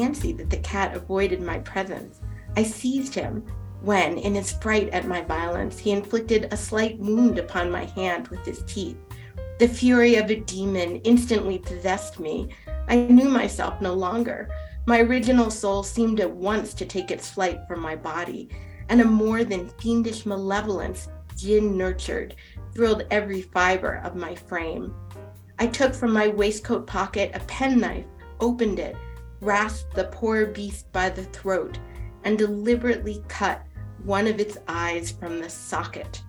fancy that the cat avoided my presence. I seized him when, in his fright at my violence, he inflicted a slight wound upon my hand with his teeth. The fury of a demon instantly possessed me. I knew myself no longer. My original soul seemed at once to take its flight from my body, and a more than fiendish malevolence, gin nurtured, thrilled every fiber of my frame. I took from my waistcoat pocket a penknife, opened it, grasped the poor beast by the throat, and deliberately cut one of its eyes from the socket.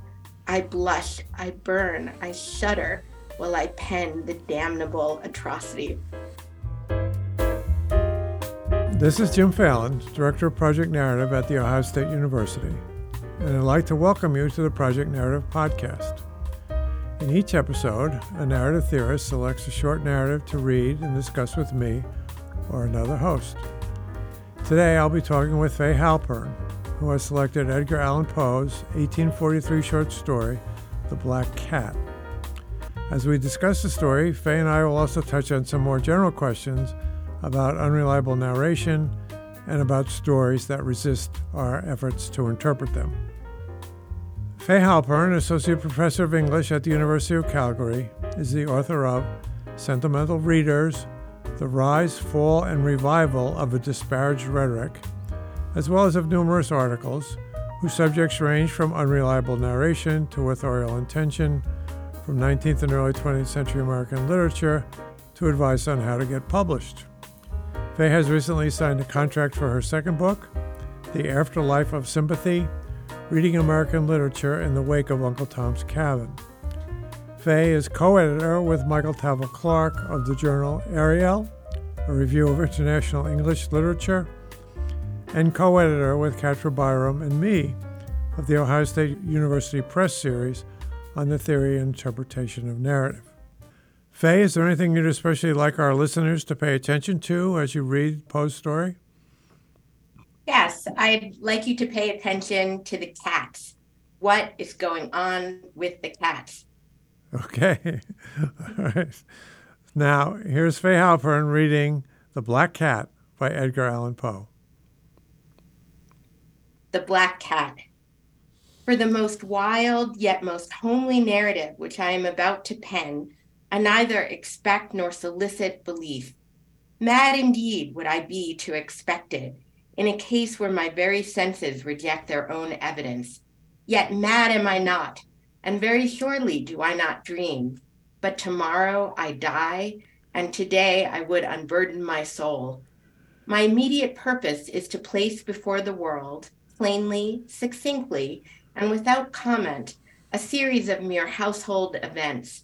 I blush, I burn, I shudder while I pen the damnable atrocity. This is Jim Phelan, Director of Project Narrative at The Ohio State University, and I'd like to welcome you to the Project Narrative podcast. In each episode, a narrative theorist selects a short narrative to read and discuss with me or another host. Today I'll be talking with Faye Halpern, who has selected Edgar Allan Poe's 1843 short story, The Black Cat. As we discuss the story, Faye and I will also touch on some more general questions about unreliable narration and about stories that resist our efforts to interpret them. Faye Halpern, Associate Professor of English at the University of Calgary, is the author of Sentimental Readers The Rise, Fall, and Revival of a Disparaged Rhetoric as well as of numerous articles whose subjects range from unreliable narration to authorial intention, from 19th and early 20th century American literature to advice on how to get published. Faye has recently signed a contract for her second book, The Afterlife of Sympathy Reading American Literature in the Wake of Uncle Tom's Cabin. Faye is co editor with Michael Tavel Clark of the journal Ariel, a review of international English literature and co editor with Katra Byram and me of the Ohio State University Press series on the theory and interpretation of narrative. Faye, is there anything you'd especially like our listeners to pay attention to as you read Poe's story? Yes, I'd like you to pay attention to the cats. What is going on with the cats? Okay. All right. Now, here's Faye Halpern reading The Black Cat by Edgar Allan Poe. The Black Cat. For the most wild yet most homely narrative which I am about to pen, I neither expect nor solicit belief. Mad indeed would I be to expect it, in a case where my very senses reject their own evidence. Yet mad am I not, and very surely do I not dream. But tomorrow I die, and today I would unburden my soul. My immediate purpose is to place before the world plainly, succinctly, and without comment a series of mere household events.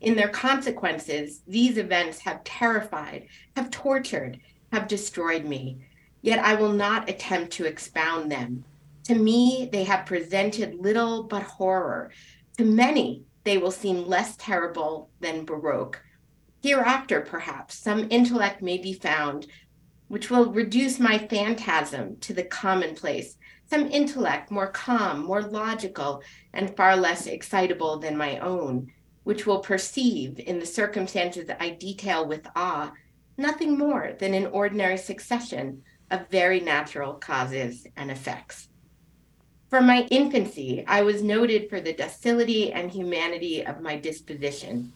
In their consequences, these events have terrified, have tortured, have destroyed me. Yet I will not attempt to expound them. To me, they have presented little but horror. To many, they will seem less terrible than Baroque. Hereafter, perhaps, some intellect may be found which will reduce my phantasm to the commonplace some intellect more calm, more logical, and far less excitable than my own, which will perceive in the circumstances I detail with awe nothing more than an ordinary succession of very natural causes and effects. From my infancy, I was noted for the docility and humanity of my disposition.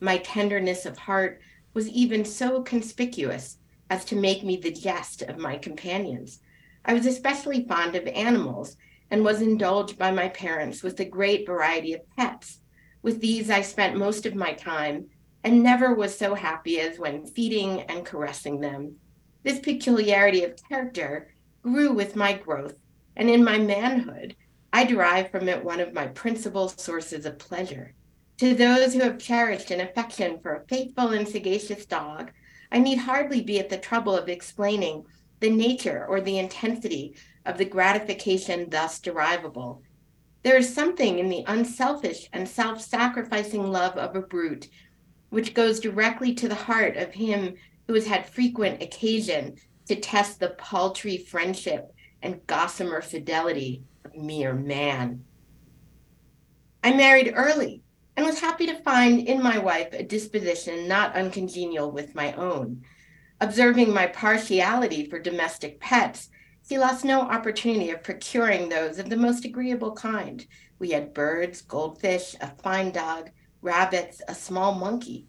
My tenderness of heart was even so conspicuous as to make me the jest of my companions. I was especially fond of animals and was indulged by my parents with a great variety of pets. With these, I spent most of my time and never was so happy as when feeding and caressing them. This peculiarity of character grew with my growth, and in my manhood, I derive from it one of my principal sources of pleasure. To those who have cherished an affection for a faithful and sagacious dog, I need hardly be at the trouble of explaining the nature or the intensity of the gratification thus derivable. There is something in the unselfish and self sacrificing love of a brute which goes directly to the heart of him who has had frequent occasion to test the paltry friendship and gossamer fidelity of mere man. I married early and was happy to find in my wife a disposition not uncongenial with my own. Observing my partiality for domestic pets, he lost no opportunity of procuring those of the most agreeable kind. We had birds, goldfish, a fine dog, rabbits, a small monkey,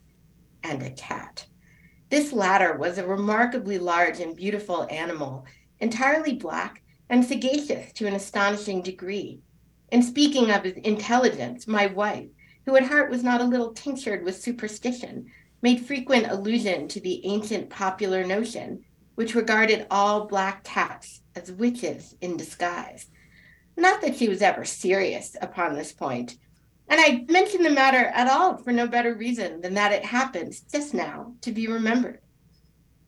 and a cat. This latter was a remarkably large and beautiful animal, entirely black and sagacious to an astonishing degree. In speaking of his intelligence, my wife, who at heart was not a little tinctured with superstition, made frequent allusion to the ancient popular notion, which regarded all black cats as witches in disguise. Not that she was ever serious upon this point, and I mention the matter at all for no better reason than that it happens just now to be remembered.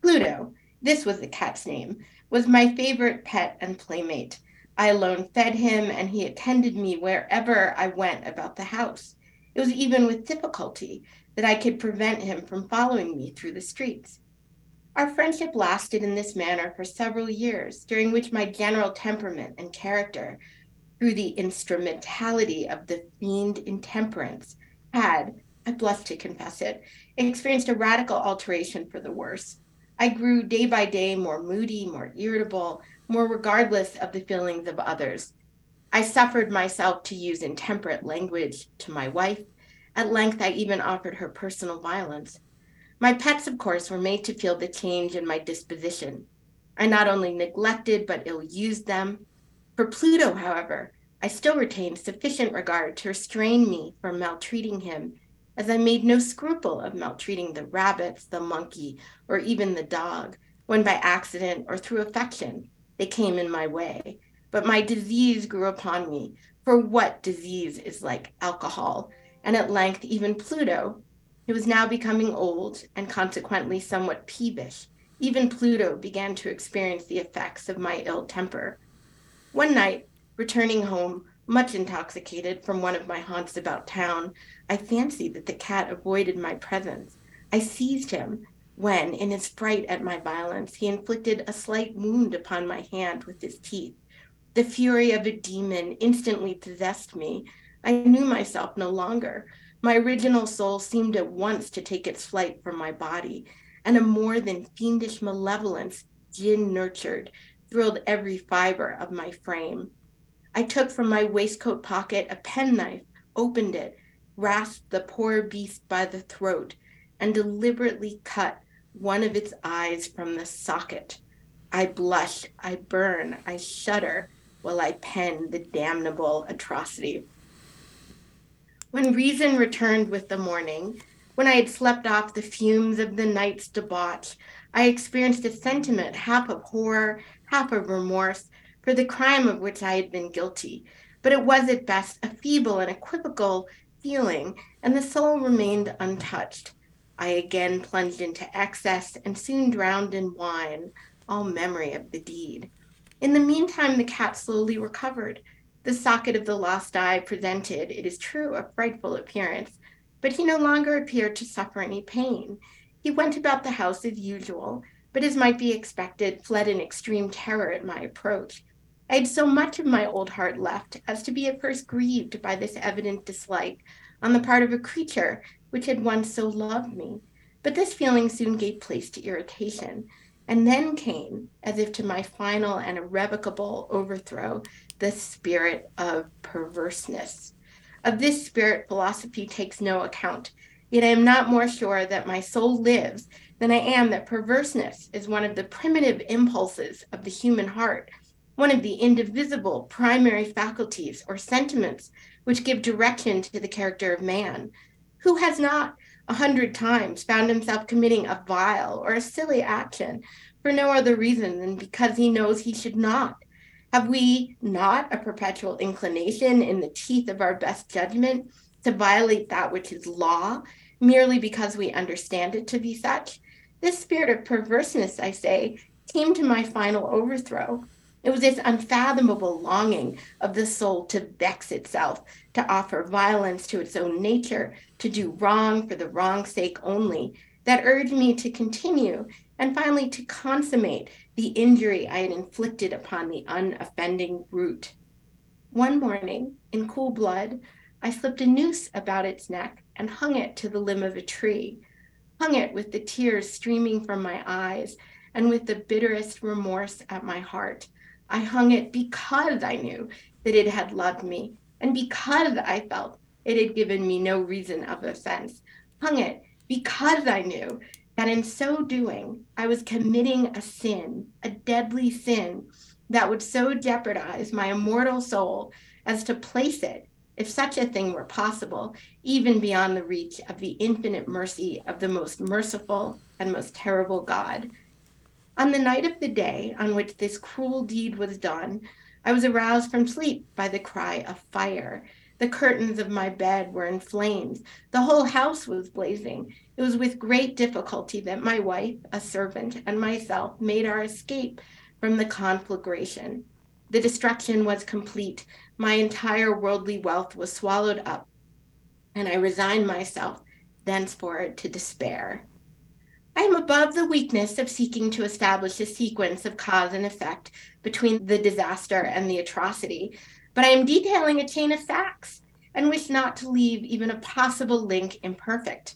Pluto, this was the cat's name, was my favorite pet and playmate. I alone fed him, and he attended me wherever I went about the house. It was even with difficulty that I could prevent him from following me through the streets. Our friendship lasted in this manner for several years, during which my general temperament and character, through the instrumentality of the fiend intemperance, had, I blush to confess it, experienced a radical alteration for the worse. I grew day by day more moody, more irritable, more regardless of the feelings of others. I suffered myself to use intemperate language to my wife. At length, I even offered her personal violence. My pets, of course, were made to feel the change in my disposition. I not only neglected but ill used them. For Pluto, however, I still retained sufficient regard to restrain me from maltreating him as I made no scruple of maltreating the rabbits, the monkey, or even the dog, when by accident or through affection they came in my way. But my disease grew upon me, for what disease is like alcohol? And at length, even Pluto, who was now becoming old and consequently somewhat peevish, even Pluto began to experience the effects of my ill temper. One night, returning home, much intoxicated from one of my haunts about town, I fancied that the cat avoided my presence. I seized him when, in his fright at my violence, he inflicted a slight wound upon my hand with his teeth. The fury of a demon instantly possessed me. I knew myself no longer. My original soul seemed at once to take its flight from my body, and a more than fiendish malevolence, gin nurtured, thrilled every fiber of my frame. I took from my waistcoat pocket a penknife, opened it, grasped the poor beast by the throat, and deliberately cut one of its eyes from the socket. I blush, I burn, I shudder while I pen the damnable atrocity. When reason returned with the morning, when I had slept off the fumes of the night's debauch, I experienced a sentiment half of horror, half of remorse for the crime of which I had been guilty. But it was at best a feeble and equivocal feeling, and the soul remained untouched. I again plunged into excess and soon drowned in wine all memory of the deed. In the meantime, the cat slowly recovered. The socket of the lost eye presented, it is true, a frightful appearance, but he no longer appeared to suffer any pain. He went about the house as usual, but as might be expected, fled in extreme terror at my approach. I had so much of my old heart left as to be at first grieved by this evident dislike on the part of a creature which had once so loved me. But this feeling soon gave place to irritation. And then came, as if to my final and irrevocable overthrow, the spirit of perverseness. Of this spirit, philosophy takes no account. Yet I am not more sure that my soul lives than I am that perverseness is one of the primitive impulses of the human heart, one of the indivisible primary faculties or sentiments which give direction to the character of man. Who has not a hundred times found himself committing a vile or a silly action for no other reason than because he knows he should not? Have we not a perpetual inclination in the teeth of our best judgment to violate that which is law merely because we understand it to be such? This spirit of perverseness, I say, came to my final overthrow it was this unfathomable longing of the soul to vex itself, to offer violence to its own nature, to do wrong for the wrong's sake only, that urged me to continue and finally to consummate the injury I had inflicted upon the unoffending brute. One morning, in cool blood, I slipped a noose about its neck and hung it to the limb of a tree. hung it with the tears streaming from my eyes and with the bitterest remorse at my heart. I hung it because I knew that it had loved me and because I felt it had given me no reason of offense. Hung it because I knew that in so doing, I was committing a sin, a deadly sin that would so jeopardize my immortal soul as to place it, if such a thing were possible, even beyond the reach of the infinite mercy of the most merciful and most terrible God. On the night of the day on which this cruel deed was done, I was aroused from sleep by the cry of fire. The curtains of my bed were in flames. The whole house was blazing. It was with great difficulty that my wife, a servant, and myself made our escape from the conflagration. The destruction was complete. My entire worldly wealth was swallowed up, and I resigned myself thenceforward to despair. I am above the weakness of seeking to establish a sequence of cause and effect between the disaster and the atrocity, but I am detailing a chain of facts and wish not to leave even a possible link imperfect.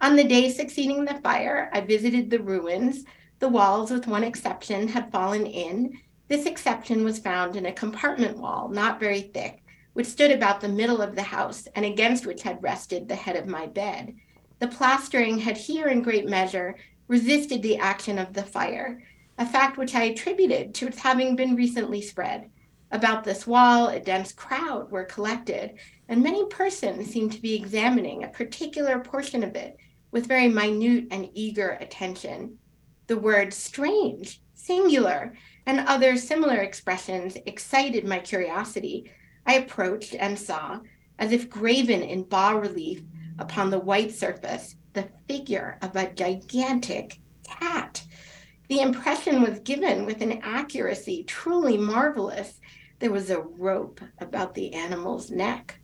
On the day succeeding the fire, I visited the ruins. The walls, with one exception, had fallen in. This exception was found in a compartment wall, not very thick, which stood about the middle of the house and against which had rested the head of my bed. The plastering had here, in great measure, resisted the action of the fire, a fact which I attributed to its having been recently spread. About this wall, a dense crowd were collected, and many persons seemed to be examining a particular portion of it with very minute and eager attention. The words strange, singular, and other similar expressions excited my curiosity. I approached and saw, as if graven in bas relief, upon the white surface the figure of a gigantic cat. The impression was given with an accuracy truly marvelous. There was a rope about the animal's neck.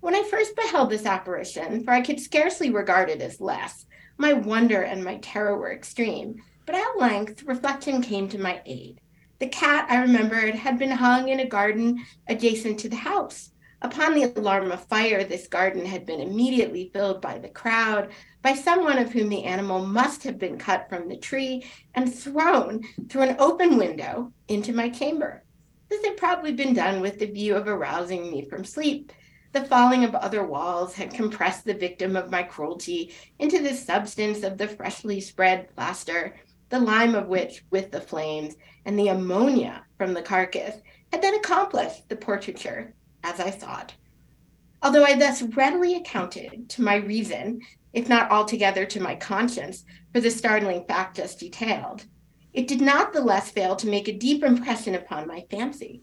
When I first beheld this apparition, for I could scarcely regard it as less, my wonder and my terror were extreme. But at length, reflection came to my aid. The cat, I remembered, had been hung in a garden adjacent to the house. Upon the alarm of fire, this garden had been immediately filled by the crowd, by someone of whom the animal must have been cut from the tree and thrown through an open window into my chamber. This had probably been done with the view of arousing me from sleep. The falling of other walls had compressed the victim of my cruelty into the substance of the freshly spread plaster, the lime of which, with the flames, and the ammonia from the carcass, had then accomplished the portraiture as I thought. Although I thus readily accounted to my reason, if not altogether to my conscience, for the startling fact just detailed, it did not the less fail to make a deep impression upon my fancy.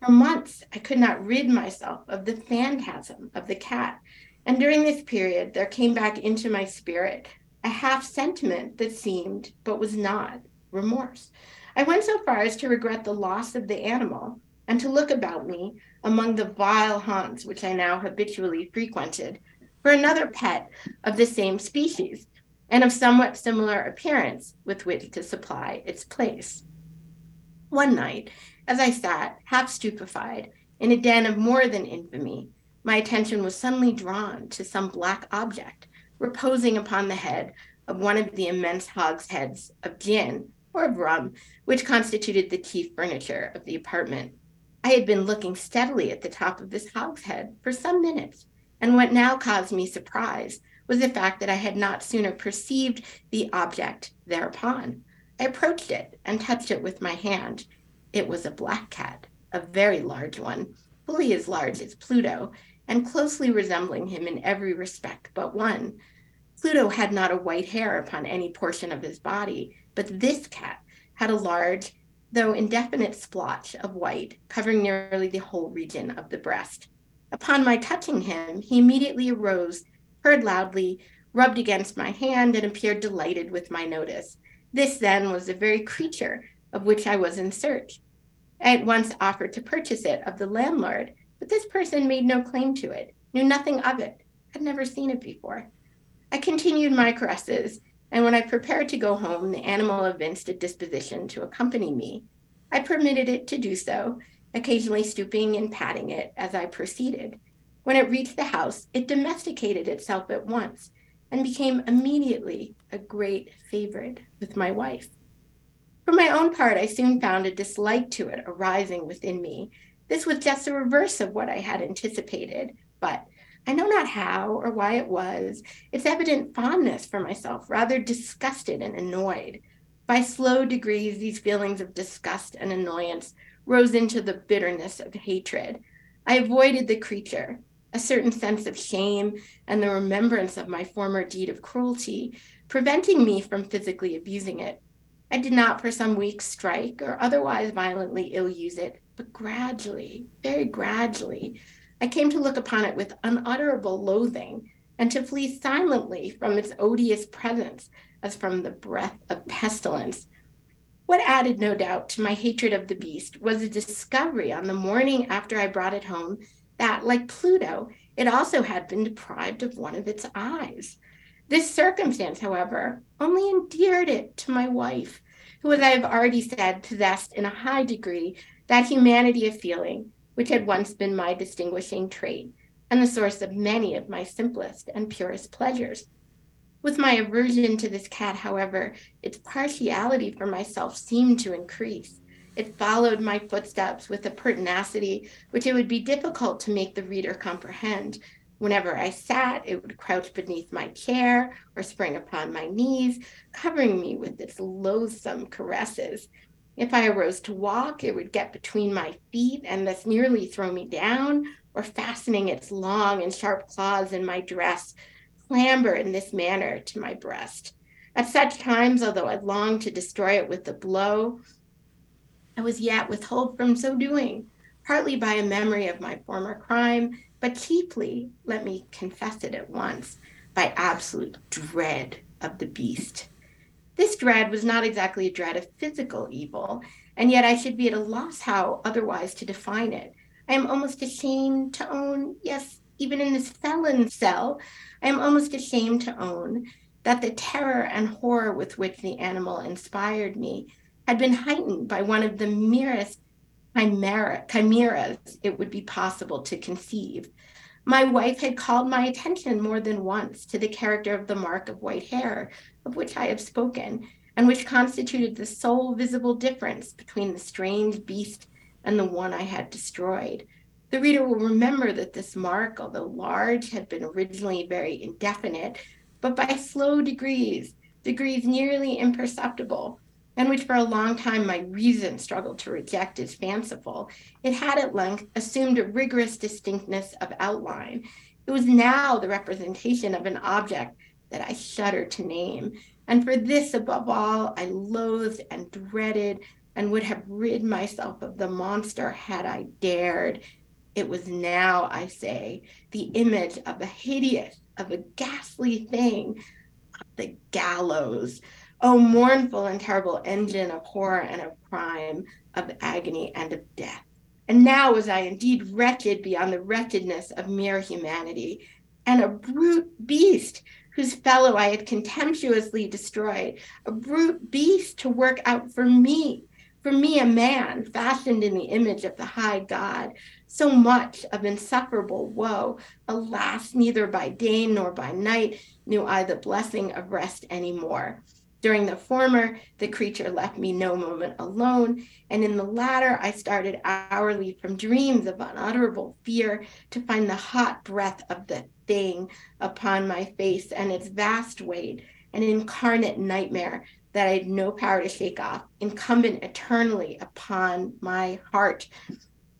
For months, I could not rid myself of the phantasm of the cat, and during this period, there came back into my spirit a half sentiment that seemed, but was not, remorse. I went so far as to regret the loss of the animal and to look about me among the vile haunts which I now habitually frequented for another pet of the same species and of somewhat similar appearance with which to supply its place. One night, as I sat, half stupefied, in a den of more than infamy, my attention was suddenly drawn to some black object reposing upon the head of one of the immense hogsheads of gin or of rum, which constituted the chief furniture of the apartment. I had been looking steadily at the top of this hogshead for some minutes, and what now caused me surprise was the fact that I had not sooner perceived the object thereupon. I approached it and touched it with my hand. It was a black cat, a very large one, fully as large as Pluto, and closely resembling him in every respect but one. Pluto had not a white hair upon any portion of his body, but this cat had a large though indefinite splotch of white covering nearly the whole region of the breast. Upon my touching him, he immediately arose, purred loudly, rubbed against my hand, and appeared delighted with my notice. This, then, was the very creature of which I was in search. I at once offered to purchase it of the landlord, but this person made no claim to it, knew nothing of it, had never seen it before. I continued my caresses and when I prepared to go home, the animal evinced a disposition to accompany me. I permitted it to do so, occasionally stooping and patting it as I proceeded. When it reached the house, it domesticated itself at once, and became immediately a great favorite with my wife. For my own part, I soon found a dislike to it arising within me. This was just the reverse of what I had anticipated, but I know not how or why it was. Its evident fondness for myself, rather disgusted and annoyed. By slow degrees, these feelings of disgust and annoyance rose into the bitterness of hatred. I avoided the creature. A certain sense of shame and the remembrance of my former deed of cruelty, preventing me from physically abusing it. I did not for some weeks strike or otherwise violently ill use it, but gradually, very gradually, I came to look upon it with unutterable loathing and to flee silently from its odious presence as from the breath of pestilence. What added, no doubt, to my hatred of the beast was the discovery on the morning after I brought it home that, like Pluto, it also had been deprived of one of its eyes. This circumstance, however, only endeared it to my wife, who, as I have already said, possessed in a high degree that humanity of feeling which had once been my distinguishing trait and the source of many of my simplest and purest pleasures. With my aversion to this cat, however, its partiality for myself seemed to increase. It followed my footsteps with a pertinacity which it would be difficult to make the reader comprehend. Whenever I sat, it would crouch beneath my chair or spring upon my knees, covering me with its loathsome caresses. If I arose to walk, it would get between my feet and thus nearly throw me down, or fastening its long and sharp claws in my dress, clamber in this manner to my breast. At such times, although I longed to destroy it with a blow, I was yet withheld from so doing, partly by a memory of my former crime, but chiefly, let me confess it at once, by absolute dread of the beast. This dread was not exactly a dread of physical evil, and yet I should be at a loss how otherwise to define it. I am almost ashamed to own, yes, even in this felon cell, I am almost ashamed to own that the terror and horror with which the animal inspired me had been heightened by one of the merest chimera, chimeras it would be possible to conceive. My wife had called my attention more than once to the character of the mark of white hair, of which I have spoken, and which constituted the sole visible difference between the strange beast and the one I had destroyed. The reader will remember that this mark, although large, had been originally very indefinite, but by slow degrees, degrees nearly imperceptible, and which for a long time my reason struggled to reject as fanciful, it had at length assumed a rigorous distinctness of outline. It was now the representation of an object that I shudder to name. And for this, above all, I loathed and dreaded and would have rid myself of the monster had I dared. It was now, I say, the image of a hideous, of a ghastly thing, the gallows Oh, mournful and terrible engine of horror and of crime, of agony and of death. And now was I indeed wretched beyond the wretchedness of mere humanity, and a brute beast whose fellow I had contemptuously destroyed, a brute beast to work out for me, for me, a man fashioned in the image of the high God, so much of insufferable woe. Alas, neither by day nor by night knew I the blessing of rest any more. During the former, the creature left me no moment alone, and in the latter, I started hourly from dreams of unutterable fear to find the hot breath of the thing upon my face and its vast weight, an incarnate nightmare that I had no power to shake off, incumbent eternally upon my heart.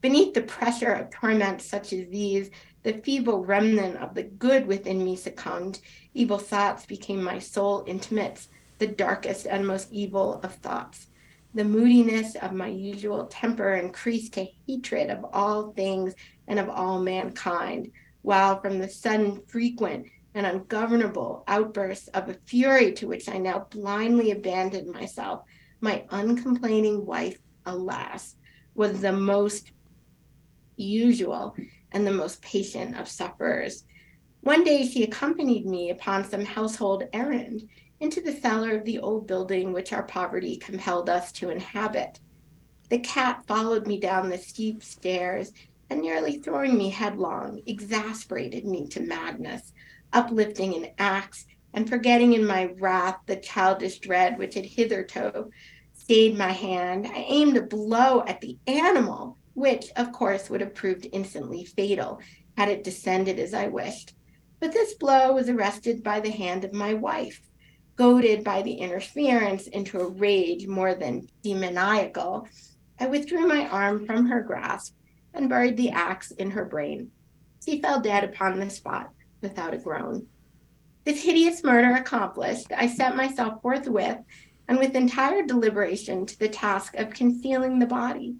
Beneath the pressure of torments such as these, the feeble remnant of the good within me succumbed. Evil thoughts became my sole intimates the darkest and most evil of thoughts. The moodiness of my usual temper increased to hatred of all things and of all mankind, while from the sudden, frequent, and ungovernable outbursts of a fury to which I now blindly abandoned myself, my uncomplaining wife, alas, was the most usual and the most patient of sufferers. One day she accompanied me upon some household errand, into the cellar of the old building which our poverty compelled us to inhabit. The cat followed me down the steep stairs and nearly throwing me headlong, exasperated me to madness, uplifting an axe and forgetting in my wrath the childish dread which had hitherto stayed my hand, I aimed a blow at the animal, which, of course, would have proved instantly fatal had it descended as I wished. But this blow was arrested by the hand of my wife, goaded by the interference into a rage more than demoniacal. I withdrew my arm from her grasp and buried the axe in her brain. She fell dead upon the spot without a groan. This hideous murder accomplished, I set myself forthwith and with entire deliberation to the task of concealing the body.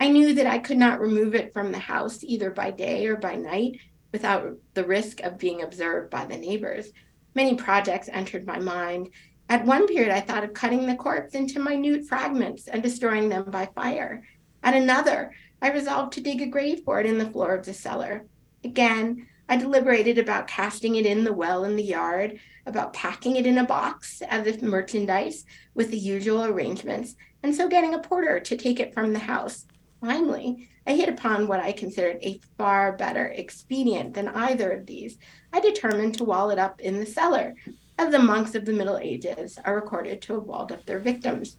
I knew that I could not remove it from the house either by day or by night without the risk of being observed by the neighbors. Many projects entered my mind. At one period, I thought of cutting the corpse into minute fragments and destroying them by fire. At another, I resolved to dig a grave for it in the floor of the cellar. Again, I deliberated about casting it in the well in the yard, about packing it in a box as if merchandise with the usual arrangements, and so getting a porter to take it from the house. Finally, I hit upon what I considered a far better expedient than either of these. I determined to wall it up in the cellar, as the monks of the Middle Ages are recorded to have walled up their victims.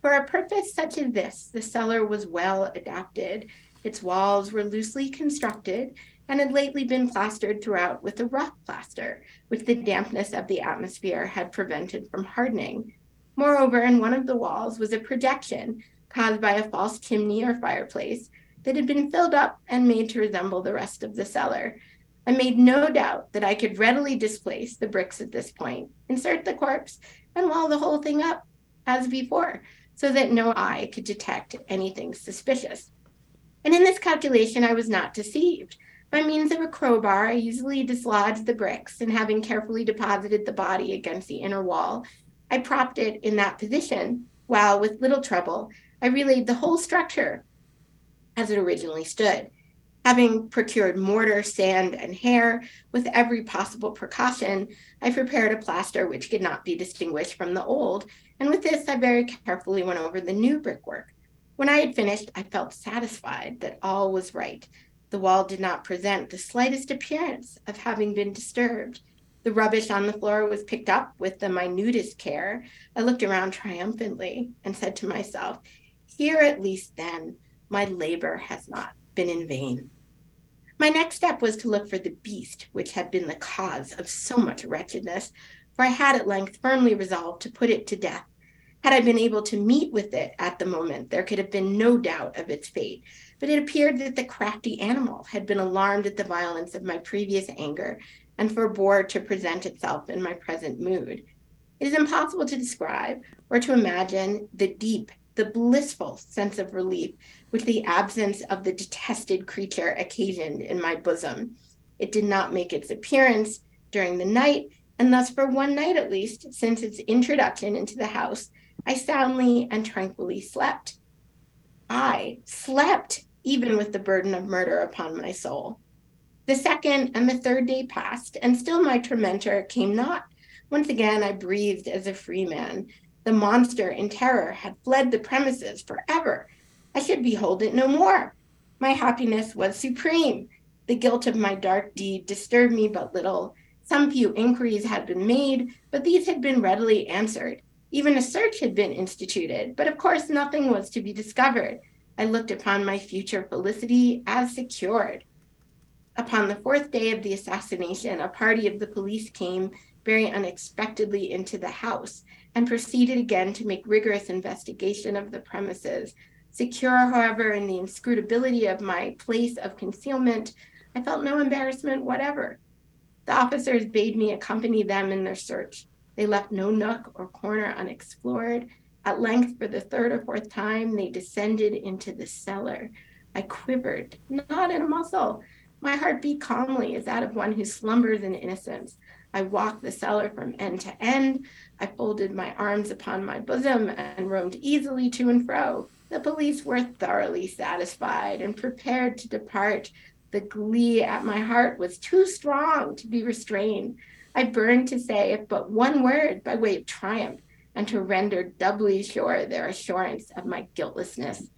For a purpose such as this, the cellar was well adapted. Its walls were loosely constructed and had lately been plastered throughout with a rough plaster, which the dampness of the atmosphere had prevented from hardening. Moreover, in one of the walls was a projection caused by a false chimney or fireplace that had been filled up and made to resemble the rest of the cellar. I made no doubt that I could readily displace the bricks at this point, insert the corpse, and wall the whole thing up as before, so that no eye could detect anything suspicious. And in this calculation, I was not deceived. By means of a crowbar, I easily dislodged the bricks, and having carefully deposited the body against the inner wall, I propped it in that position, while with little trouble, I relaid the whole structure as it originally stood. Having procured mortar, sand, and hair with every possible precaution, I prepared a plaster which could not be distinguished from the old, and with this I very carefully went over the new brickwork. When I had finished, I felt satisfied that all was right. The wall did not present the slightest appearance of having been disturbed. The rubbish on the floor was picked up with the minutest care. I looked around triumphantly and said to myself, Here at least, then, my labor has not been in vain. My next step was to look for the beast which had been the cause of so much wretchedness, for I had at length firmly resolved to put it to death. Had I been able to meet with it at the moment, there could have been no doubt of its fate but it appeared that the crafty animal had been alarmed at the violence of my previous anger and forbore to present itself in my present mood. It is impossible to describe or to imagine the deep, the blissful sense of relief which the absence of the detested creature occasioned in my bosom. It did not make its appearance during the night, and thus, for one night at least, since its introduction into the house, I soundly and tranquilly slept. I slept even with the burden of murder upon my soul. The second and the third day passed, and still my tormentor came not. Once again, I breathed as a free man. The monster in terror had fled the premises forever. I should behold it no more. My happiness was supreme. The guilt of my dark deed disturbed me but little. Some few inquiries had been made, but these had been readily answered. Even a search had been instituted, but of course nothing was to be discovered. I looked upon my future felicity as secured. Upon the fourth day of the assassination, a party of the police came very unexpectedly into the house and proceeded again to make rigorous investigation of the premises. Secure, however, in the inscrutability of my place of concealment, I felt no embarrassment whatever. The officers bade me accompany them in their search. They left no nook or corner unexplored, at length, for the third or fourth time, they descended into the cellar. I quivered, not in a muscle. My heart beat calmly as that of one who slumbers in innocence. I walked the cellar from end to end. I folded my arms upon my bosom and roamed easily to and fro. The police were thoroughly satisfied and prepared to depart. The glee at my heart was too strong to be restrained. I burned to say, if but one word, by way of triumph, and to render doubly sure their assurance of my guiltlessness.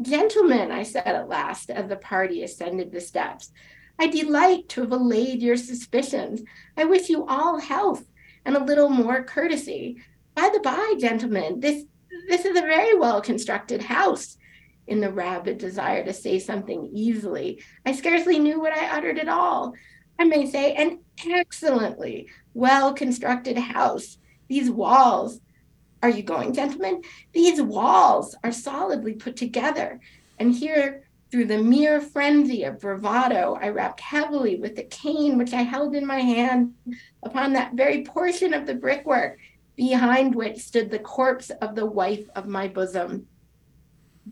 Gentlemen, I said at last, as the party ascended the steps, I delight to have allayed your suspicions. I wish you all health and a little more courtesy. By the by, gentlemen, this this is a very well constructed house. In the rabid desire to say something easily, I scarcely knew what I uttered at all. I may say, an excellently well constructed house. These walls, are you going, gentlemen? These walls are solidly put together. And here, through the mere frenzy of bravado, I rapped heavily with the cane which I held in my hand upon that very portion of the brickwork behind which stood the corpse of the wife of my bosom.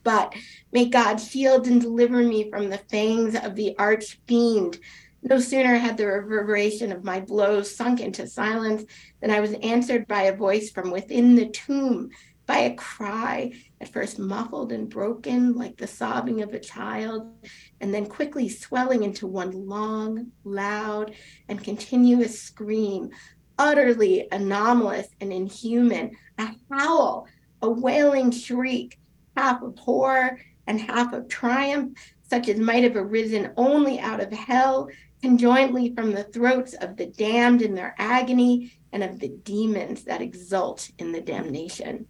But may God shield and deliver me from the fangs of the arch fiend. No sooner had the reverberation of my blows sunk into silence than I was answered by a voice from within the tomb, by a cry, at first muffled and broken like the sobbing of a child, and then quickly swelling into one long, loud, and continuous scream, utterly anomalous and inhuman, a howl, a wailing shriek, half of horror and half of triumph, such as might have arisen only out of hell, conjointly from the throats of the damned in their agony and of the demons that exult in the damnation.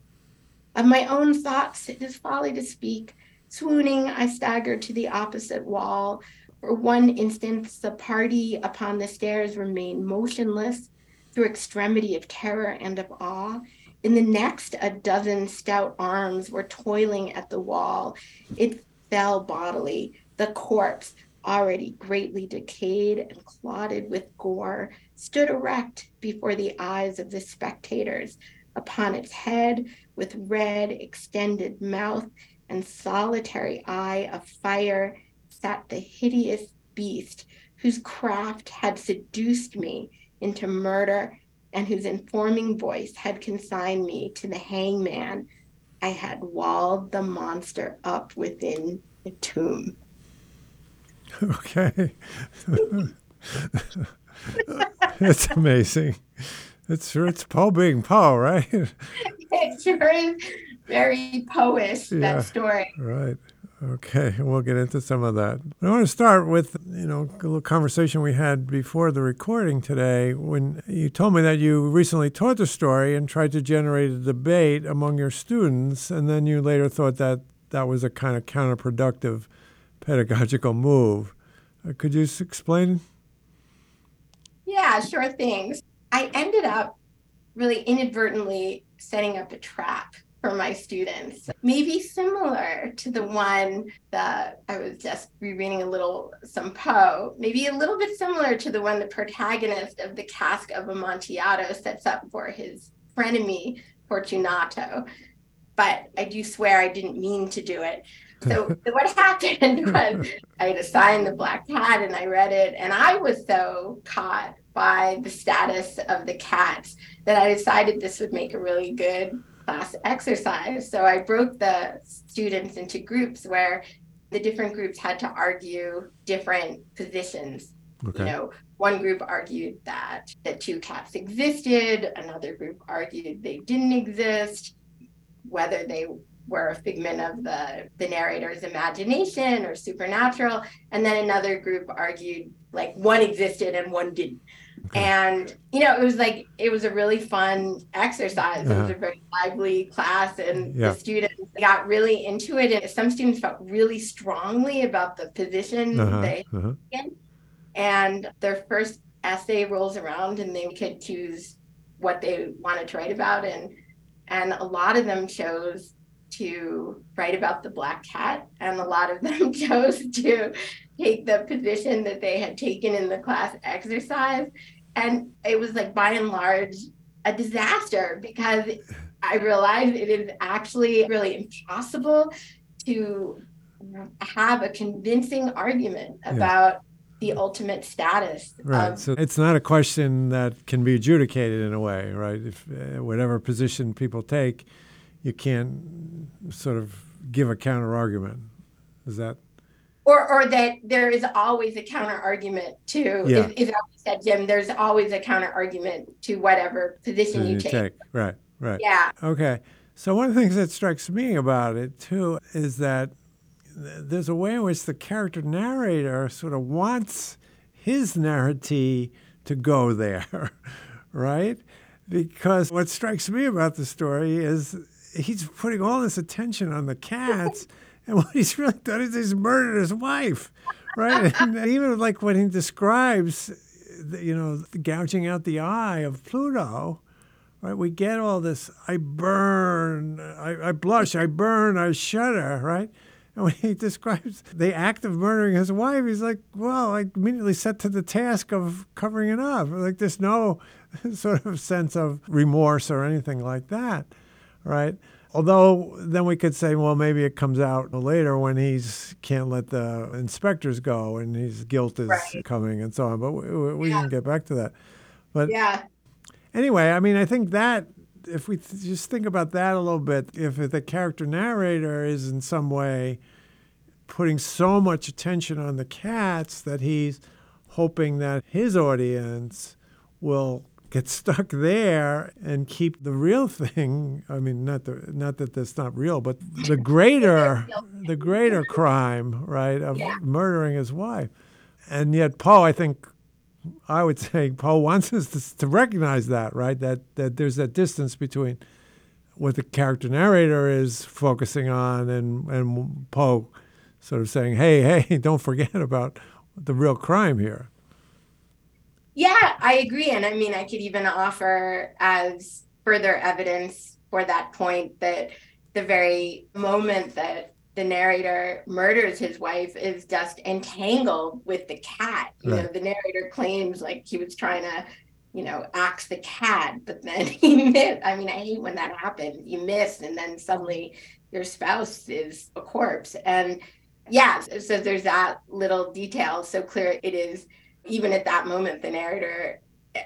Of my own thoughts, it is folly to speak. Swooning, I staggered to the opposite wall. For one instant, the party upon the stairs remained motionless through extremity of terror and of awe. In the next, a dozen stout arms were toiling at the wall. It fell bodily. The corpse, already greatly decayed and clotted with gore, stood erect before the eyes of the spectators. Upon its head, with red, extended mouth and solitary eye of fire, sat the hideous beast whose craft had seduced me into murder and whose informing voice had consigned me to the hangman, I had walled the monster up within the tomb. Okay. it's amazing. It's sure it's Poe being Poe, right? it sure is very poish, yeah, that story. Right. Okay, we'll get into some of that. I want to start with, you know, a little conversation we had before the recording today when you told me that you recently taught the story and tried to generate a debate among your students, and then you later thought that that was a kind of counterproductive pedagogical move. Uh, could you explain? Yeah, sure thing. I ended up really inadvertently setting up a trap for my students. Maybe similar to the one that I was just rereading a little some Poe, maybe a little bit similar to the one the protagonist of the Cask of Amontillado sets up for his frenemy Fortunato. But I do swear I didn't mean to do it. So what happened was I had assigned the black cat and I read it and I was so caught by the status of the cats that I decided this would make a really good class exercise. So I broke the students into groups where the different groups had to argue different positions. Okay. You know, one group argued that the two cats existed, another group argued they didn't exist, whether they were a figment of the, the narrator's imagination or supernatural. And then another group argued like one existed and one didn't. Okay. And you know, it was like it was a really fun exercise. Uh-huh. It was uh-huh. a very lively class, and yeah. the students got really into it. And some students felt really strongly about the position uh-huh. they uh-huh. in. And their first essay rolls around, and they could choose what they wanted to write about, and and a lot of them chose to write about the black cat, and a lot of them chose to take the position that they had taken in the class exercise and it was like by and large a disaster because I realized it is actually really impossible to have a convincing argument about yeah. the ultimate status. Right. Of, so it's not a question that can be adjudicated in a way, right? If uh, whatever position people take, you can't sort of give a counter argument. Is that or or that there is always a counter argument to yeah. is, is said Jim there's always a counter argument to whatever position you, you take. take. right right yeah okay so one of the things that strikes me about it too is that there's a way in which the character narrator sort of wants his narrative to go there, right? Because what strikes me about the story is he's putting all this attention on the cats, and what he's really done is he's murdered his wife, right? and even like when he describes, you know, gouging out the eye of Pluto, right? We get all this I burn, I, I blush, I burn, I shudder, right? And when he describes the act of murdering his wife, he's like, well, I immediately set to the task of covering it up. Like there's no sort of sense of remorse or anything like that, right? Although then we could say, well, maybe it comes out later when he's can't let the inspectors go and his guilt is Right. coming and so on. But we, we Yeah. can get back to that. But Yeah. anyway, I mean, I think that if we th- just think about that a little bit, if the character narrator is in some way putting so much attention on the cats that he's hoping that his audience will get stuck there and keep the real thing i mean not the not that that's not real but the greater the greater crime right of Yeah. murdering his wife and yet poe i think I would say Poe wants us to, to recognize that, right? That that there's that distance between what the character narrator is focusing on and and Poe sort of saying, "Hey, hey, don't forget about the real crime here." Yeah, I agree. And I mean, I could even offer as further evidence for that point that the very moment that the narrator murders his wife is just entangled with the cat. You know, the narrator claims like he was trying to, you know, axe the cat, but then he missed. I mean, I hate when that happens. You miss, and then suddenly your spouse is a corpse. And yeah, so there's that little detail. So clear it is even at that moment, the narrator,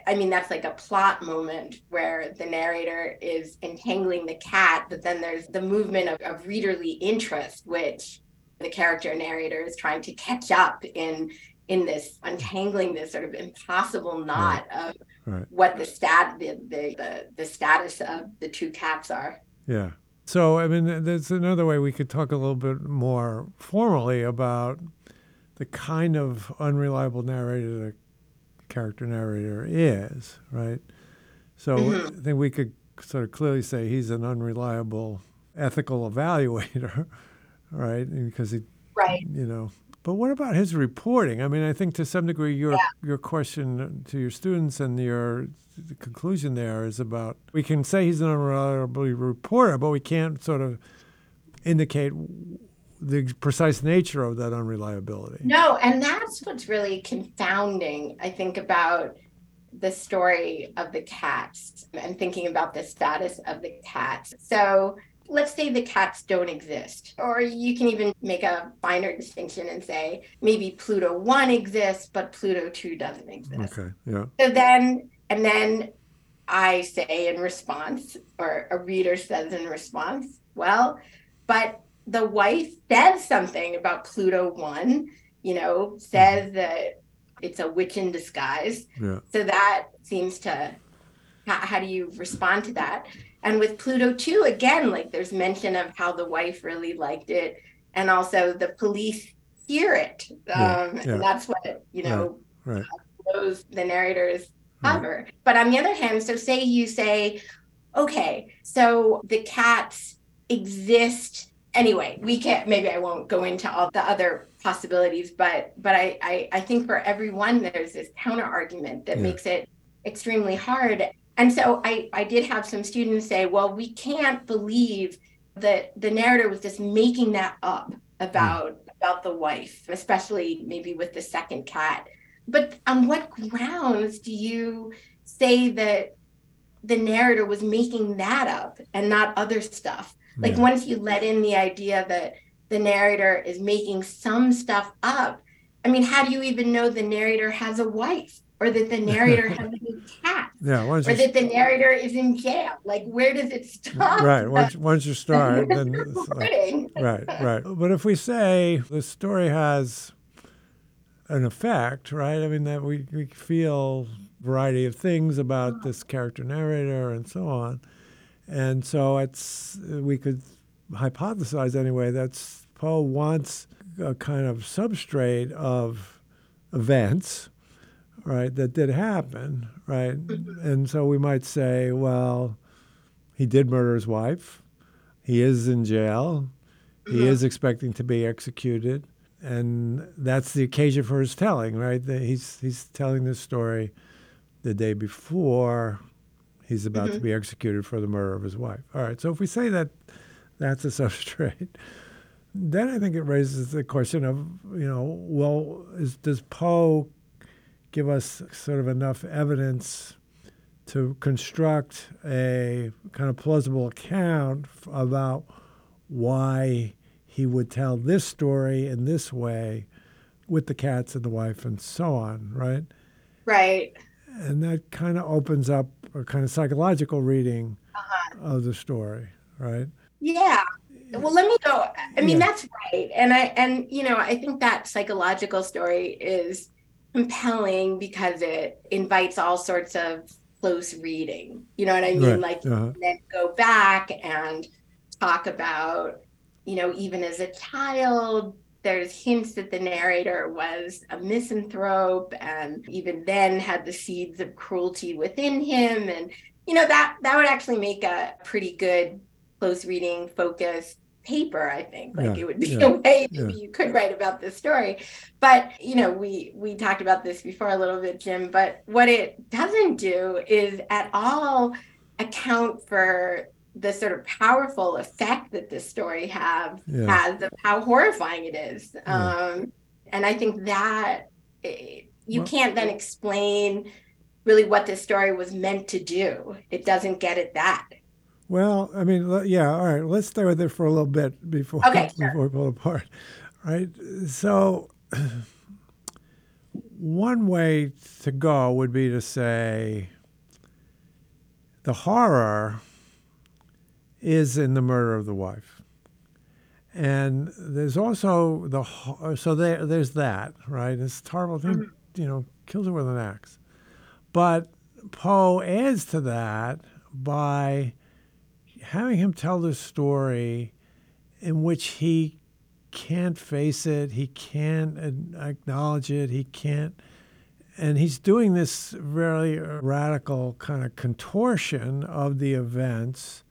I mean, that's like a plot moment where the narrator is entangling the cat, but then there's the movement of, of readerly interest, which the character narrator is trying to catch up in in this untangling this sort of impossible knot of Right. what the stat the, the the the status of the two cats are. Yeah. So I mean, there's another way we could talk a little bit more formally about the kind of unreliable narrator the character narrator is, right? So Mhm. I think we could sort of clearly say he's an unreliable ethical evaluator, right? Because he, Right. you know. But what about his reporting? I mean, I think to some degree your your question to your students and your conclusion there is about we can say he's an unreliable reporter, but we can't sort of indicate the precise nature of that unreliability. No, and that's what's really confounding, I think, about the story of the cats and thinking about the status of the cats. So let's say the cats don't exist, or you can even make a finer distinction and say maybe Pluto 1 exists, but Pluto 2 doesn't exist. Okay. Yeah. So then, and then I say in response, or a reader says in response, well, but the wife says something about Pluto 1, you know, says that it's a witch in disguise. Yeah. So that seems to, how, how do you respond to that? And with Pluto 2, again, like there's mention of how the wife really liked it. And also the police hear it. Yeah, Um, yeah. And that's what, you know, Right. those the narrators Right. cover. But on the other hand, so say you say, okay, so the cats exist anyway. We can't. Maybe I won't go into all the other possibilities, but but I I, I think for everyone there's this counter argument that Yeah. makes it extremely hard. And so I I did have some students say, well, we can't believe that the narrator was just making that up about mm. about the wife, especially maybe with the second cat. But on what grounds do you say that the narrator was making that up and not other stuff? Like Yeah. once you let in the idea that the narrator is making some stuff up, I mean, how do you even know the narrator has a wife or that the narrator has a cat Yeah. Once or that the narrator is in jail? Like, where does it stop? right. Once once you start, then it's like, right, right. But if we say the story has an effect, right? I mean that we, we feel variety of things about uh-huh. this character narrator and so on. And so it's we could hypothesize anyway that Poe wants a kind of substrate of events, right, that did happen, right? And so we might say, well, he did murder his wife. He is in jail. He hmm. is expecting to be executed. And that's the occasion for his telling, right? He's, he's telling this story the day before he's about to mm-hmm. be executed for the murder of his wife. All right, so if we say that that's a substrate, then I think it raises the question of, you know, well, is, does Poe give us sort of enough evidence to construct a kind of plausible account f- about why he would tell this story in this way with the cats and the wife and so on, right? Right. And that kind of opens up a kind of psychological reading of the story, right? Yeah. Well, let me go. I mean, Yeah. that's right. And I and you know, I think that psychological story is compelling because it invites all sorts of close reading. You know what I mean? Right. Like Uh-huh. then go back and talk about, you know, even as a child, there's hints that the narrator was a misanthrope and even then had the seeds of cruelty within him. And, you know, that that would actually make a pretty good close reading focused paper, I think. Like Yeah, it would be yeah, a way yeah. you could write about this story. But you know, we we talked about this before a little bit, Jim. But what it doesn't do is at all account for the sort of powerful effect that this story have Yeah. has of how horrifying it is. Yeah. Um, and I think that eh, you Well- can't then explain really what this story was meant to do. It doesn't get at that. Well, I mean, yeah, all right. Let's stay with it for a little bit before Okay, sure. before we pull apart, right? So, one way to go would be to say the horror is in the murder of the wife, and there's also the so there there's that right. It's terrible thing, mm-hmm. you know, kills her with an axe, but Poe adds to that by having him tell this story in which he can't face it, he can't acknowledge it, he can't. And he's doing this very radical kind of contortion of the events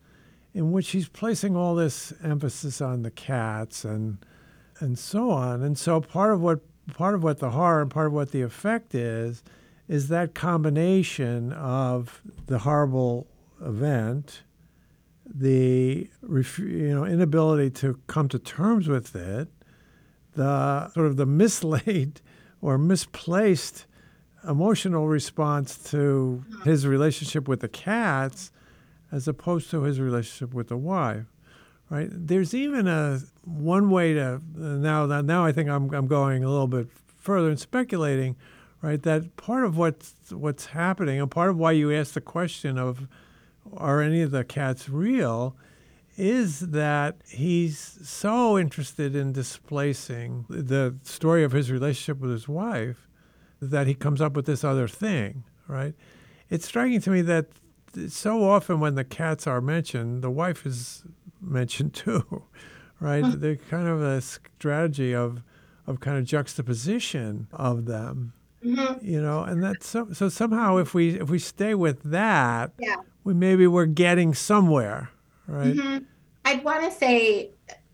in which he's placing all this emphasis on the cats and and so on. And so part of what part of what the horror and part of what the effect is is that combination of the horrible event the you know inability to come to terms with it, the sort of the mislaid or misplaced emotional response to his relationship with the cats, as opposed to his relationship with the wife. Right? There's even a one way to uh, now now I think I'm I'm going a little bit further and speculating, right? That part of what's what's happening and part of why you asked the question of are any of the cats real is that he's so interested in displacing the story of his relationship with his wife that he comes up with this other thing, right? It's striking to me that so often when the cats are mentioned, the wife is mentioned too, right? They're kind of a strategy of, of kind of juxtaposition of them Mhm. you know and that's so, so somehow if we if we stay with that Yeah. we maybe we're getting somewhere right Mhm. I'd want to say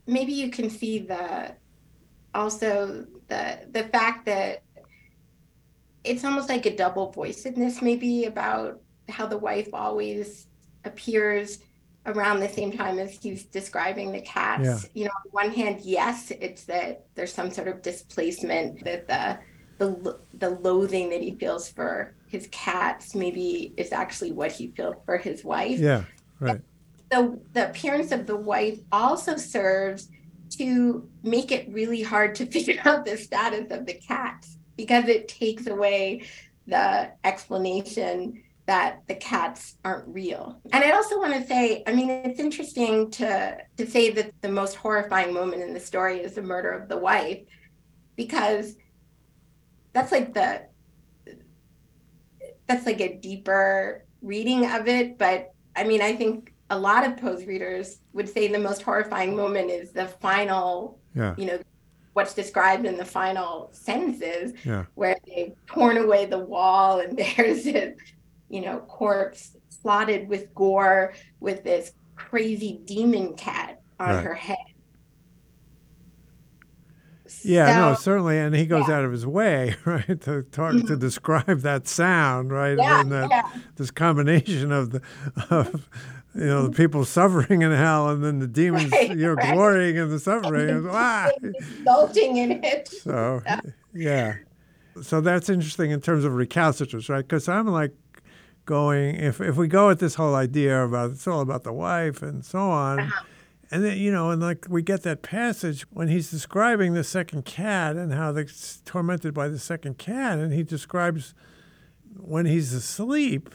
maybe you can see the also the the fact that it's almost like a double voicedness maybe about how the wife always appears around the same time as he's describing the cats. Yeah. You know, on one hand, yes, it's that there's some sort of displacement that the the the loathing that he feels for his cats maybe is actually what he feels for his wife yeah right the the appearance of the wife also serves to make it really hard to figure out the status of the cats because it takes away the explanation that the cats aren't real. And I also want to say, I mean, it's interesting to to say that the most horrifying moment in the story is the murder of the wife because that's like the that's like a deeper reading of it, but I mean, I think a lot of Poe's readers would say the most horrifying moment is the final, Yeah. you know, what's described in the final sentences Yeah. where they've torn away the wall and there's this, you know, corpse slotted with gore with this crazy demon cat on Right. her head. Yeah, no, certainly, and he goes out of his way, right, to talk to describe that sound, right, Yeah, and that yeah. this combination of the of you know the people suffering in hell, and then the demons, Right, you know, right. glorying in the suffering. and, ah! Exulting in it. So, yeah, so that's interesting in terms of recalcitrance, right? Because I'm like going if if we go with this whole idea about it's all about the wife and so on. Uh-huh. And then, you know, and like we get that passage when he's describing the second cat and how they're tormented by the second cat, and he describes when he's asleep,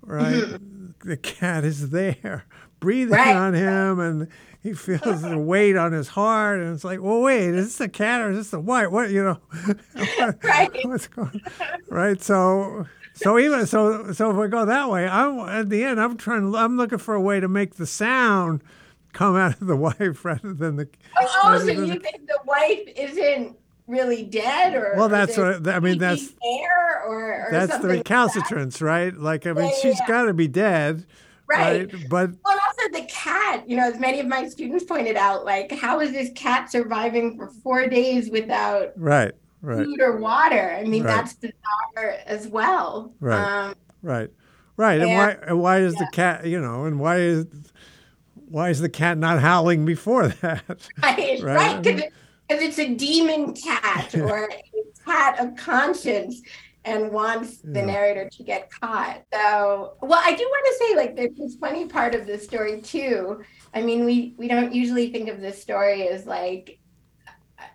right? the cat is there, breathing Right. on him, and he feels the weight on his heart, and it's like, well, wait, is this a cat or is this a white? What, you know, what- Right. what's going, right? So. So even so, so if we go that way, I'm at the end. I'm trying. I'm looking for a way to make the sound come out of the wife rather than the. Oh, rather so you the- think the wife isn't really dead, or Well, that's what I mean. That's air, or, or that's the something like that? recalcitrance, right? Like I mean, Yeah, she's yeah. got to be dead, Right. But Well, also the cat. You know, as many of my students pointed out, like how is this cat surviving for four days without right, right, food or water? I mean, Right. that's bizarre as well. Right. Um, right, right. And Yeah. why? And why is the cat? You know, and why is why is the cat not howling before that? right, Right. right, because it's a demon cat or a cat of conscience and wants the Yeah. narrator to get caught. So, well, I do want to say, like, there's this funny part of the story too. I mean, we we don't usually think of this story as like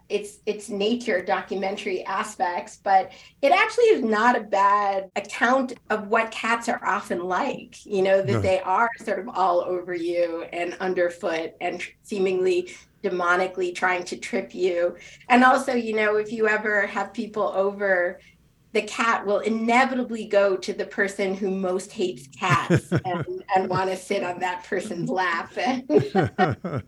it's it's nature documentary aspects, but it actually is not a bad account of what cats are often like. You know that No. they are sort of all over you and underfoot and seemingly demonically trying to trip you. And also, you know, if you ever have people over, the cat will inevitably go to the person who most hates cats and, and want to sit on that person's lap. And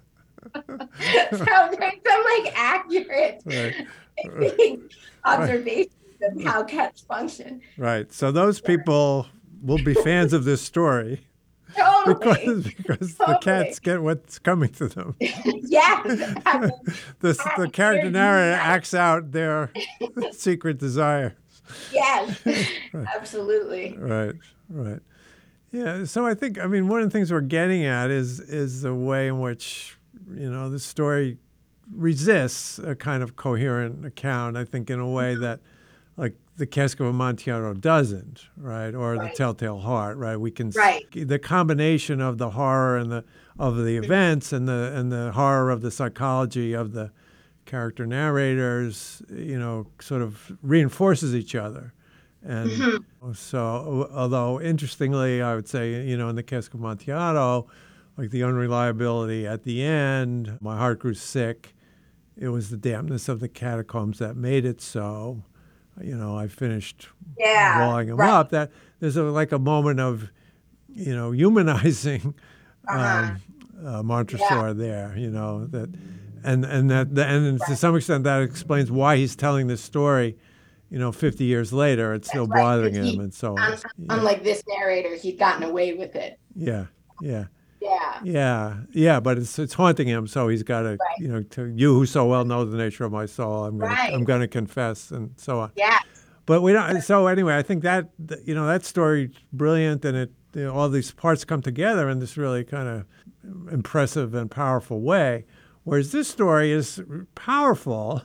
so there's some like accurate right, observations of how cats function. right. So those people will be fans of this story Totally. because because the cats get what's coming to them. yes. the, the character narrator right. acts out their secret desire. Yes. Absolutely. Right, right. Yeah. So I think I mean one of the things we're getting at is is the way in which you know the story resists a kind of coherent account. I think in a way mm-hmm. that like the Cask of Amontillado doesn't, right? Or the Right. Telltale Heart, right? We can Right. the combination of the horror and the of the mm-hmm. events and the and the horror of the psychology of the character narrators, you know, sort of reinforces each other. And mm-hmm. so, although interestingly, I would say, you know, in the Cask of Amontillado, like the unreliability at the end, my heart grew sick. It was the dampness of the catacombs that made it so. You know, I finished Yeah. walling him right. up. That there's a, like a moment of, you know, humanizing Uh-huh. um, uh, Montresor there. You know that, and and that and to some extent that explains why he's telling this story. You know, 50 years later, it's still right, bothering he- him, and so on. Yeah, Unlike this narrator, he'd gotten away with it. yeah, yeah, Yeah. yeah, yeah. But it's it's haunting him, so he's got to, Right. you know, to you who so well know the nature of my soul, I'm gonna, Right. I'm going to confess, and so on. Yeah. But we don't. So anyway, I think that you know that story brilliant, and it you know, all these parts come together in this really kind of impressive and powerful way. Whereas this story is powerful,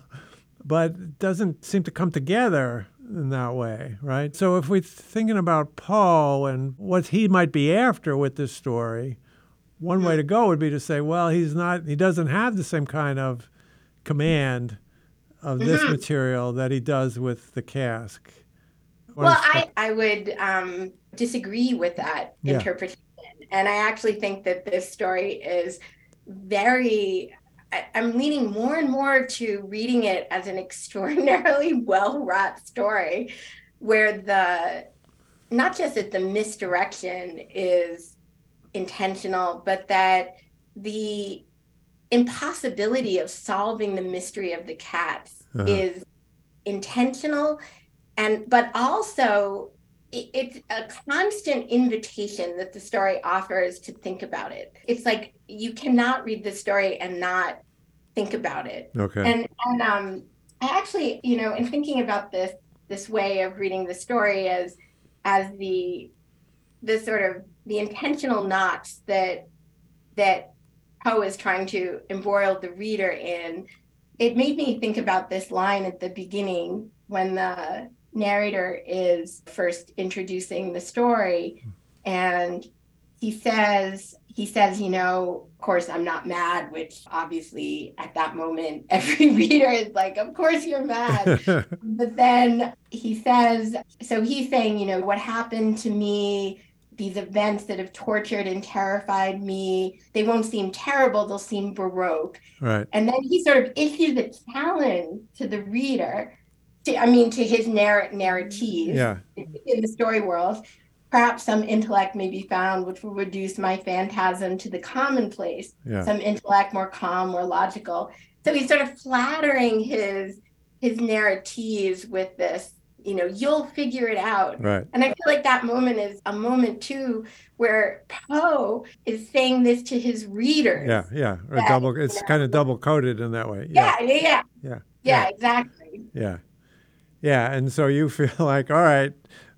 but doesn't seem to come together in that way, right? So if we're thinking about Poe and what he might be after with this story, one way to go would be to say, well, he's not. He doesn't have the same kind of command of this Mm-hmm. material that he does with the cask. What Well, is- I, I would um, disagree with that Yeah. interpretation. And I actually think that this story is very, I, I'm leaning more and more to reading it as an extraordinarily well wrought story where the, not just that the misdirection is intentional, but that the impossibility of solving the mystery of the cats Uh-huh. is intentional and but also it, it's a constant invitation that the story offers to think about it it's like you cannot read the story and not think about it Okay. and and um i actually you know in thinking about this this way of reading the story as as the the sort of the intentional knots that that poe is trying to embroil the reader in it made me think about this line at the beginning when the narrator is first introducing the story and he says he says you know of course i'm not mad which obviously at that moment every reader is like of course you're mad. But then he says so he's saying you know what happened to me these events that have tortured and terrified me they won't seem terrible they'll seem baroque right. and then he sort of issues a challenge to the reader to, i mean to his narr- narrative Yeah. in the story world perhaps some intellect may be found which will reduce my phantasm to the commonplace Yeah. some intellect more calm more logical so he's sort of flattering his his narratives with this you know you'll figure it out Right. and i feel like that moment is a moment too where poe is saying this to his readers Yeah. Yeah. Yeah, double. It's yeah. kind of double coded in that way. yeah yeah yeah Yeah. yeah, Yeah. exactly Yeah. Yeah. And so you feel like, all right,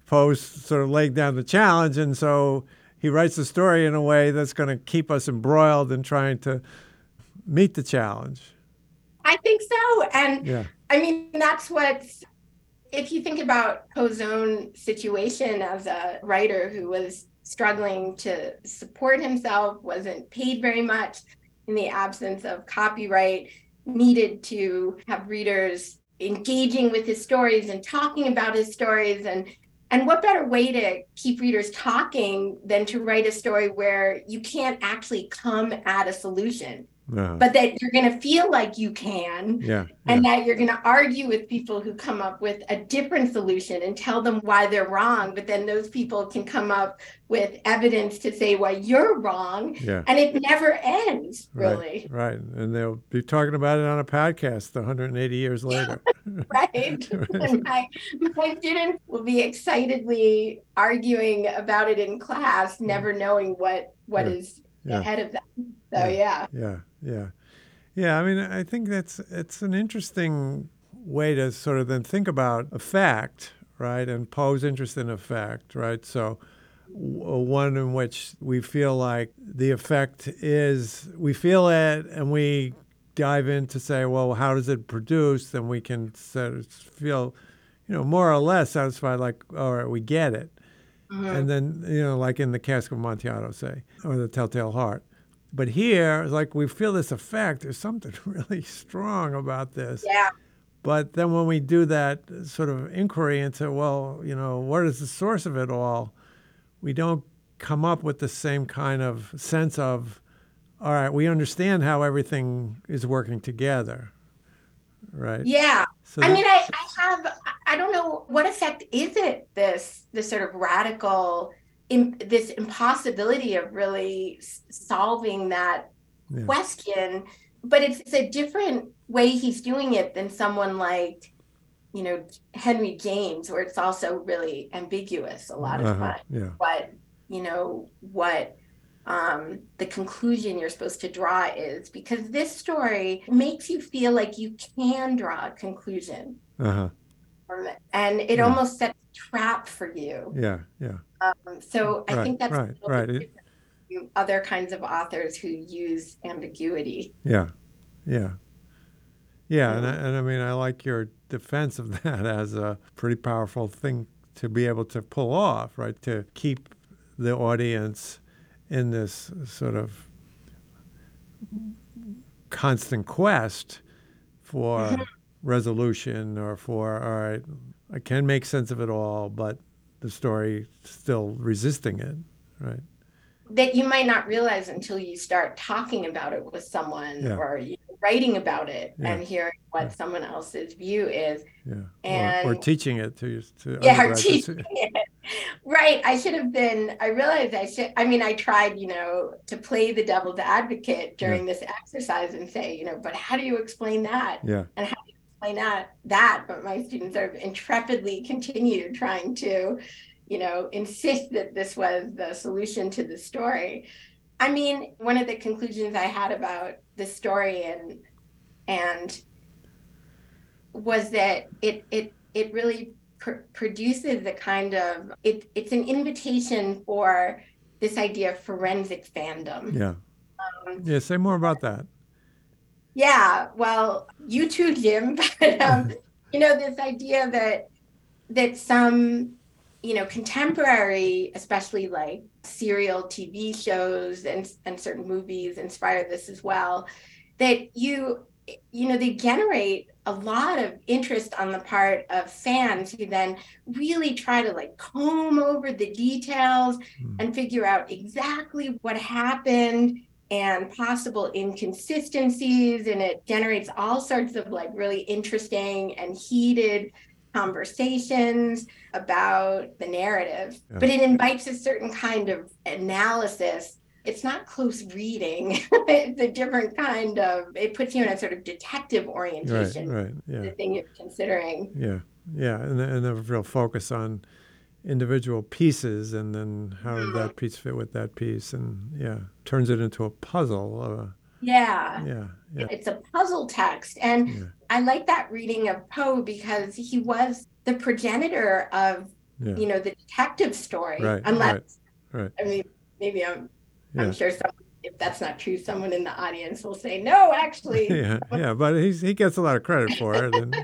Poe sort of laid down the challenge. And so he writes the story in a way that's going to keep us embroiled in trying to meet the challenge. i think so and Yeah. I mean, that's what, if you think about Poe's own situation as a writer who was struggling to support himself, wasn't paid very much in the absence of copyright, needed to have readers engaging with his stories and talking about his stories and and what better way to keep readers talking than to write a story where you can't actually come at a solution Uh, but that you're going to feel like you can yeah. and that you're going to argue with people who come up with a different solution and tell them why they're wrong but then those people can come up with evidence to say why you're wrong Yeah. and it never ends really Right. And they'll be talking about it on a podcast 180 years later. right, and my, my students will be excitedly arguing about it in class never knowing what what Yeah. is ahead of them so yeah Yeah, yeah, yeah. I mean, I think that's it's an interesting way to sort of then think about effect, right? And Poe's interest in effect, right? So, one in which we feel like the effect is we feel it, and we dive in to say, well, how does it produce? Then we can sort of feel, you know, more or less satisfied, like, all right, we get it. Mhm. And then, you know, like in the Cask of Amontillado, say, or the Telltale Heart. But here, like we feel this effect. There's something really strong about this. yeah But then when we do that sort of inquiry into, well, you know, what is the source of it all, we don't come up with the same kind of sense of, all right, we understand how everything is working together, right? yeah So I mean, I, I have, I don't know what effect is it, this, this sort of radical, im, this impossibility of really solving that Yeah. question, but it's, it's a different way he's doing it than someone like, you know, Henry James, where it's also really ambiguous a lot of uh-huh, time. yeah, what you know what um, the conclusion you're supposed to draw is because this story makes you feel like you can draw a conclusion uh-huh, and it Yeah. almost sets a trap for you. Yeah, yeah, um, so i Right, think that's right, right. bit different from other kinds of authors who use ambiguity yeah, yeah. Yeah, and I, and I mean, I like your defense of that as a pretty powerful thing to be able to pull off, right? To keep the audience in this sort of constant quest for resolution or for, all right, I can make sense of it all, but the story still resisting it, right? that you might not realize until you start talking about it with someone Yeah. or writing about it Yeah. and hearing what Yeah. someone else's view is. Yeah. or, or teaching it to, to Yeah, or teaching it. Right. I should have been, I realized I should, I mean, I tried, you know, to play the devil's advocate during this exercise and say, you know, but how do you explain that? Yeah. Explain that, that, but my students sort of intrepidly continued trying to, you know, insist that this was the solution to the story. I mean, one of the conclusions I had about the story and and was that it it it really pr- produces the kind of it it's an invitation for this idea of forensic fandom. Yeah. Um, Yeah. Say more about that. Yeah, well, you too, Jim. But um, you know, this idea that that some, you know, contemporary, especially like serial TV shows and and certain movies inspire this as well. That you, you know, they generate a lot of interest on the part of fans who then really try to like comb over the details Mm. and figure out exactly what happened and possible inconsistencies and it generates all sorts of like really interesting and heated conversations about the narrative Yeah. but it invites a certain kind of analysis it's not close reading it's a different kind of it puts you in a sort of detective orientation Right. right, Yeah. the thing you're considering Yeah, yeah, and and the real focus on individual pieces, and then how did that piece fit with that piece, and yeah, turns it into a puzzle. Uh, yeah yeah, yeah, it's a puzzle text and yeah, I like that reading of Poe because he was the progenitor of, yeah, you know, the detective story. Right, Unless, right, right. I mean, maybe I'm. I'm sure someone, if that's not true, someone in the audience will say, no, actually. yeah, yeah, but he's he gets a lot of credit for it, and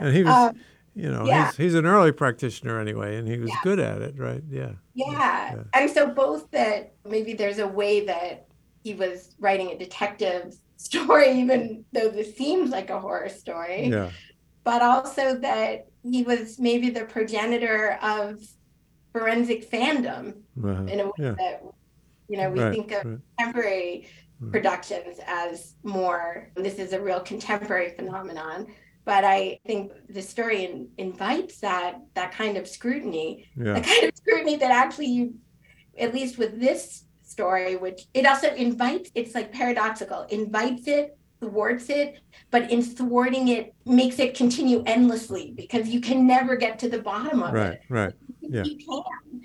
and he was, Um, you know, yeah. he's he's an early practitioner anyway, and he was Yeah. good at it, right? Yeah, yeah. yeah. And so both that maybe there's a way that he was writing a detective story, even though this seems like a horror story. yeah, but also that he was maybe the progenitor of forensic fandom uh-huh, in a way that you know we Right, think of right. contemporary Mm. productions as more this is a real contemporary phenomenon but i think the story in, invites that that kind of scrutiny yeah, the kind of scrutiny that actually you at least with this story which it also invites it's like paradoxical invites it thwarts it but in thwarting it makes it continue endlessly because you can never get to the bottom of right, it right, right. Yeah. you can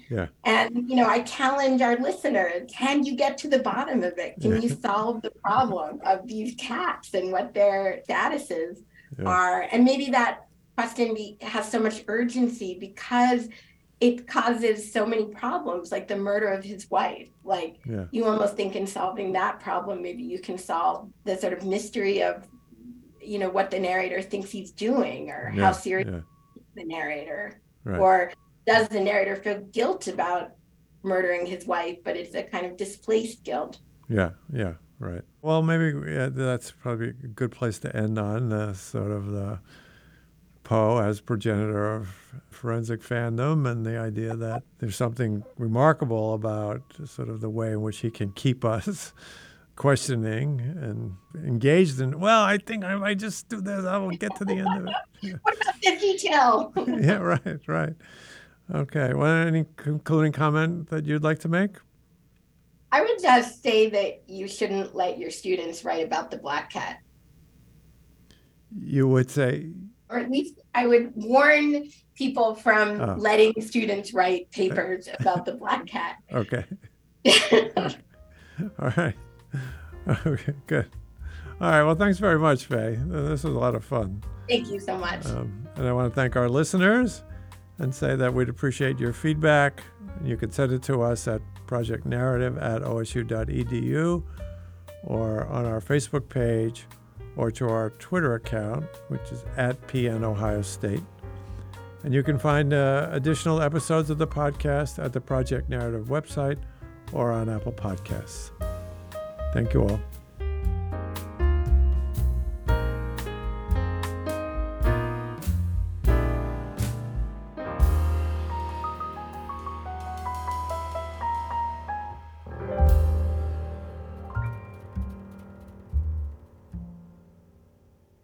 Yeah. and you know i challenge our listeners can you get to the bottom of it can Yeah. you solve the problem of these cats and what their statuses Yeah. are and maybe that question be, has so much urgency because it causes so many problems like the murder of his wife. Like yeah, you almost think in solving that problem maybe you can solve the sort of mystery of you know what the narrator thinks he's doing or yeah, how serious yeah, the narrator right, or does the narrator feel guilt about murdering his wife but it's a kind of displaced guilt. Yeah, yeah, right. Well, maybe yeah, that's probably a good place to end on uh, sort of the Poe as progenitor of forensic fandom and the idea that there's something remarkable about sort of the way in which he can keep us questioning and engaged in. Well, I think I might just do this. I will get to the end of it. what about the detail yeah, right, right. Okay. Well, any concluding comment that you'd like to make? I would just say that you shouldn't let your students write about the black cat You would say, or at least I would warn people from Oh. letting students write papers about the black cat. okay. All right. Okay, good. All right. Well, thanks very much, Faye. This was a lot of fun. Thank you so much. Um, and I want to thank our listeners and say that we'd appreciate your feedback. You can send it to us at projectnarrative at osu.edu or on our Facebook page or to our Twitter account, which is at PN Ohio State. And you can find uh, additional episodes of the podcast at the Project Narrative website or on Apple Podcasts. Thank you all.